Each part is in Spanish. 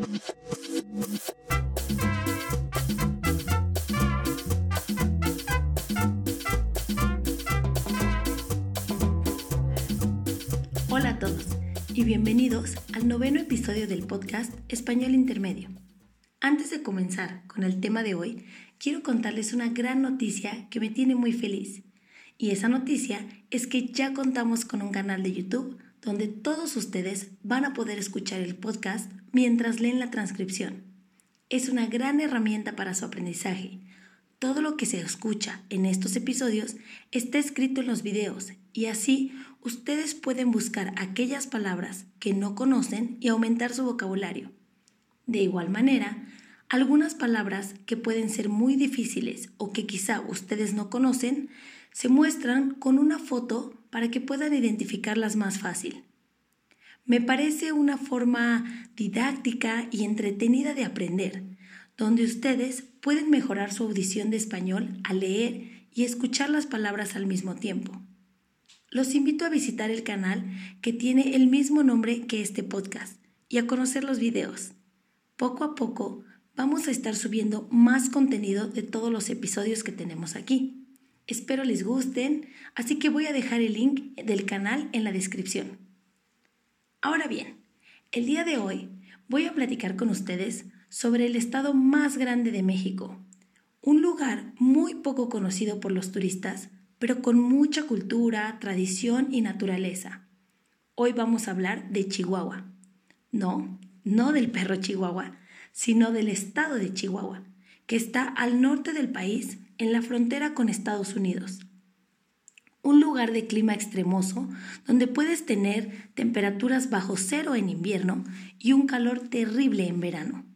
Hola a todos y bienvenidos al noveno episodio del podcast Español Intermedio. Antes de comenzar con el tema de hoy, quiero contarles una gran noticia que me tiene muy feliz. Y esa noticia es que ya contamos con un canal de YouTube donde todos ustedes van a poder escuchar el podcast mientras leen la transcripción. Es una gran herramienta para su aprendizaje. Todo lo que se escucha en estos episodios está escrito en los videos y así ustedes pueden buscar aquellas palabras que no conocen y aumentar su vocabulario. De igual manera, algunas palabras que pueden ser muy difíciles o que quizá ustedes no conocen, se muestran con una foto para que puedan identificarlas más fácil. Me parece una forma didáctica y entretenida de aprender, donde ustedes pueden mejorar su audición de español al leer y escuchar las palabras al mismo tiempo. Los invito a visitar el canal que tiene el mismo nombre que este podcast y a conocer los videos. Poco a poco vamos a estar subiendo más contenido de todos los episodios que tenemos aquí. Espero les gusten, así que voy a dejar el link del canal en la descripción. Ahora bien, el día de hoy voy a platicar con ustedes sobre el estado más grande de México, un lugar muy poco conocido por los turistas, pero con mucha cultura, tradición y naturaleza. Hoy vamos a hablar de Chihuahua. No, no del perro Chihuahua, sino del estado de Chihuahua, que está al norte del país en la frontera con Estados Unidos. Un lugar de clima extremoso donde puedes tener temperaturas bajo cero en invierno y un calor terrible en verano.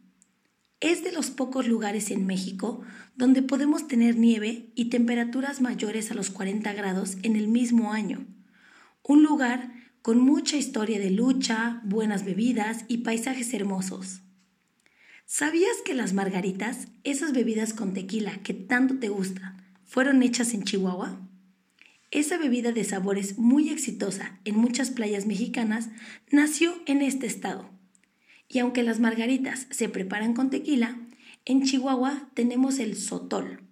Es de los pocos lugares en México donde podemos tener nieve y temperaturas mayores a los 40 grados en el mismo año. Un lugar con mucha historia de lucha, buenas bebidas y paisajes hermosos. ¿Sabías que las margaritas, esas bebidas con tequila que tanto te gustan, fueron hechas en Chihuahua? Esa bebida de sabores muy exitosa en muchas playas mexicanas nació en este estado. Y aunque las margaritas se preparan con tequila, en Chihuahua tenemos el sotol,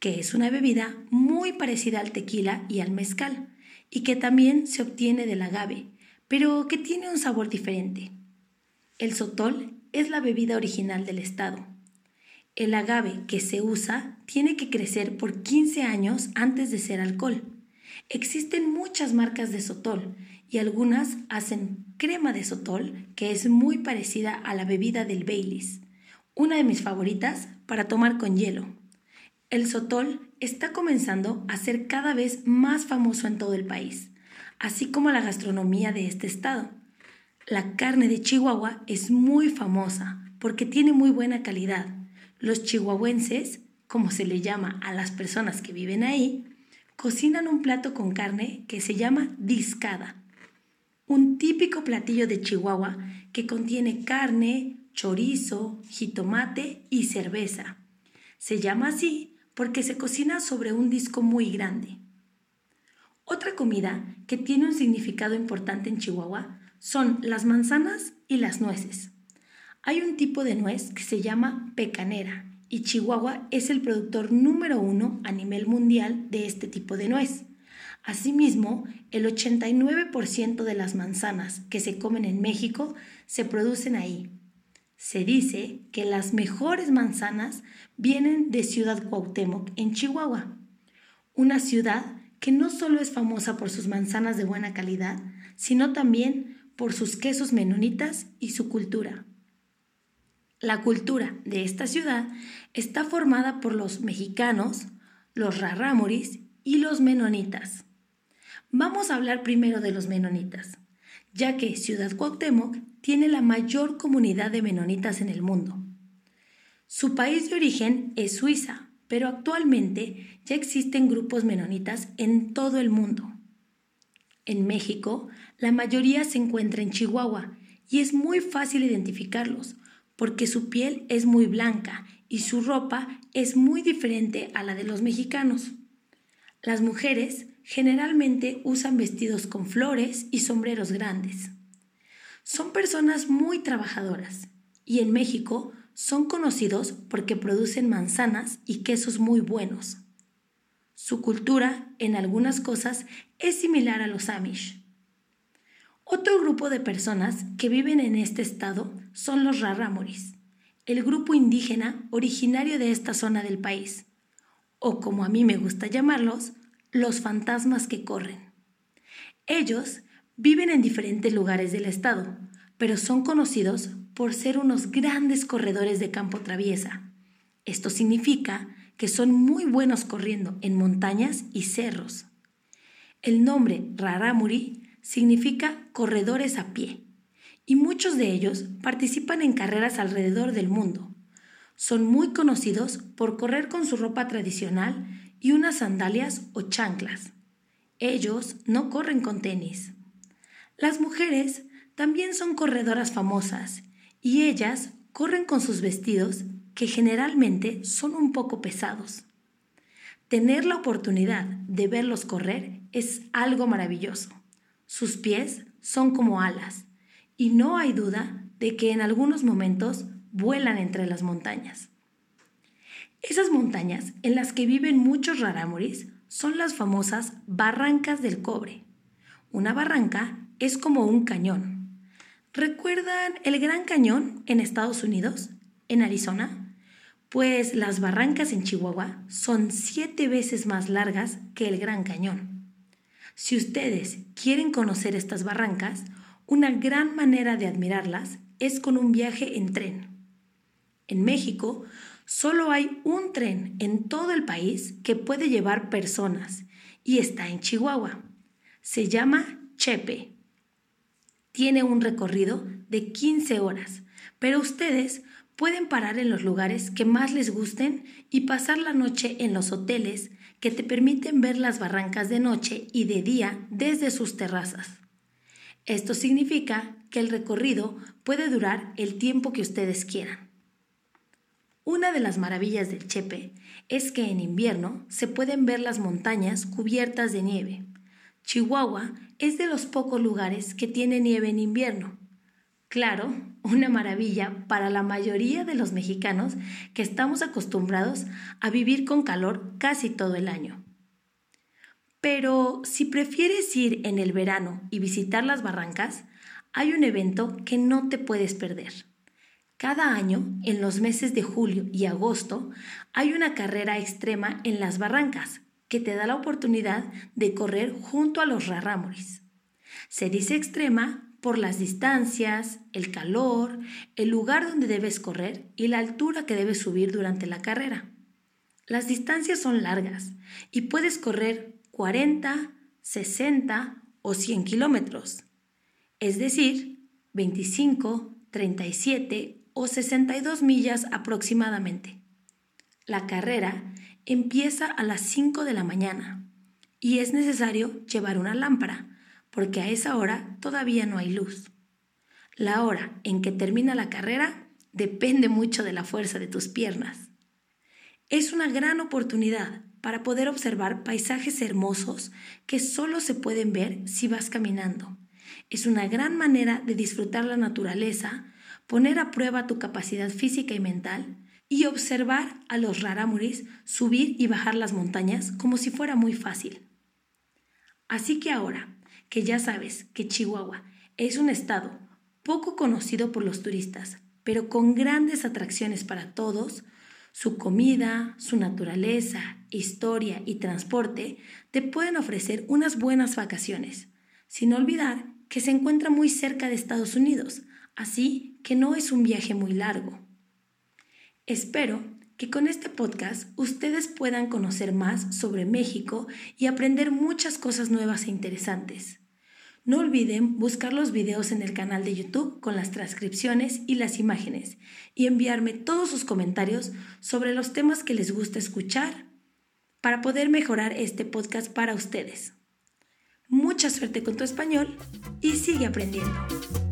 que es una bebida muy parecida al tequila y al mezcal, y que también se obtiene del agave, pero que tiene un sabor diferente. El sotol es la bebida original del estado. El agave que se usa tiene que crecer por 15 años antes de ser alcohol. Existen muchas marcas de sotol y algunas hacen crema de sotol que es muy parecida a la bebida del Baileys, una de mis favoritas para tomar con hielo. El sotol está comenzando a ser cada vez más famoso en todo el país, así como la gastronomía de este estado. La carne de Chihuahua es muy famosa porque tiene muy buena calidad. Los chihuahuenses, como se le llama a las personas que viven ahí, cocinan un plato con carne que se llama discada. Un típico platillo de Chihuahua que contiene carne, chorizo, jitomate y cerveza. Se llama así porque se cocina sobre un disco muy grande. Otra comida que tiene un significado importante en Chihuahua son las manzanas y las nueces. Hay un tipo de nuez que se llama pecanera y Chihuahua es el productor número uno a nivel mundial de este tipo de nuez. Asimismo, el 89% de las manzanas que se comen en México se producen ahí. Se dice que las mejores manzanas vienen de Ciudad Cuauhtémoc, en Chihuahua, una ciudad que no solo es famosa por sus manzanas de buena calidad, sino también por sus quesos menonitas y su cultura. La cultura de esta ciudad está formada por los mexicanos, los rarámuris y los menonitas. Vamos a hablar primero de los menonitas, ya que Ciudad Cuauhtémoc tiene la mayor comunidad de menonitas en el mundo. Su país de origen es Suiza, pero actualmente ya existen grupos menonitas en todo el mundo. En México, la mayoría se encuentra en Chihuahua y es muy fácil identificarlos porque su piel es muy blanca y su ropa es muy diferente a la de los mexicanos. Las mujeres generalmente usan vestidos con flores y sombreros grandes. Son personas muy trabajadoras y en México son conocidos porque producen manzanas y quesos muy buenos. Su cultura, en algunas cosas, es similar a los Amish. Otro grupo de personas que viven en este estado son los Rarámuris, el grupo indígena originario de esta zona del país, o como a mí me gusta llamarlos, los fantasmas que corren. Ellos viven en diferentes lugares del estado, pero son conocidos por ser unos grandes corredores de campo traviesa. Esto significa que son muy buenos corriendo en montañas y cerros. El nombre Rarámuri significa corredores a pie y muchos de ellos participan en carreras alrededor del mundo. Son muy conocidos por correr con su ropa tradicional y unas sandalias o chanclas. Ellos no corren con tenis. Las mujeres también son corredoras famosas y ellas corren con sus vestidos que generalmente son un poco pesados. Tener la oportunidad de verlos correr es algo maravilloso. Sus pies son como alas y no hay duda de que en algunos momentos vuelan entre las montañas. Esas montañas en las que viven muchos rarámuris son las famosas barrancas del cobre. Una barranca es como un cañón. ¿Recuerdan el Gran Cañón en Estados Unidos, en Arizona? Pues las barrancas en Chihuahua son siete veces más largas que el Gran Cañón. Si ustedes quieren conocer estas barrancas, una gran manera de admirarlas es con un viaje en tren. En México, solo hay un tren en todo el país que puede llevar personas y está en Chihuahua. Se llama Chepe tiene un recorrido de 15 horas, pero ustedes pueden parar en los lugares que más les gusten y pasar la noche en los hoteles que te permiten ver las barrancas de noche y de día desde sus terrazas. Esto significa que el recorrido puede durar el tiempo que ustedes quieran. Una de las maravillas del Chepe es que en invierno se pueden ver las montañas cubiertas de nieve. Chihuahua es de los pocos lugares que tiene nieve en invierno. Claro, una maravilla para la mayoría de los mexicanos que estamos acostumbrados a vivir con calor casi todo el año. Pero si prefieres ir en el verano y visitar las barrancas, hay un evento que no te puedes perder. Cada año, en los meses de julio y agosto, hay una carrera extrema en las barrancas que te da la oportunidad de correr junto a los rarámuris. Se dice extrema por las distancias, el calor, el lugar donde debes correr y la altura que debes subir durante la carrera. Las distancias son largas y puedes correr 40, 60 o 100 kilómetros, es decir, 25, 37 o 62 millas aproximadamente. La carrera empieza a las 5 de la mañana y es necesario llevar una lámpara, porque a esa hora todavía no hay luz. La hora en que termina la carrera depende mucho de la fuerza de tus piernas. Es una gran oportunidad para poder observar paisajes hermosos que solo se pueden ver si vas caminando. Es una gran manera de disfrutar la naturaleza, poner a prueba tu capacidad física y mental y observar a los rarámuris subir y bajar las montañas como si fuera muy fácil. Así que ahora que ya sabes que Chihuahua es un estado poco conocido por los turistas, pero con grandes atracciones para todos, su comida, su naturaleza, historia y transporte te pueden ofrecer unas buenas vacaciones, sin olvidar que se encuentra muy cerca de Estados Unidos, así que no es un viaje muy largo. Espero que con este podcast ustedes puedan conocer más sobre México y aprender muchas cosas nuevas e interesantes. No olviden buscar los videos en el canal de YouTube con las transcripciones y las imágenes y enviarme todos sus comentarios sobre los temas que les gusta escuchar para poder mejorar este podcast para ustedes. Mucha suerte con tu español y sigue aprendiendo.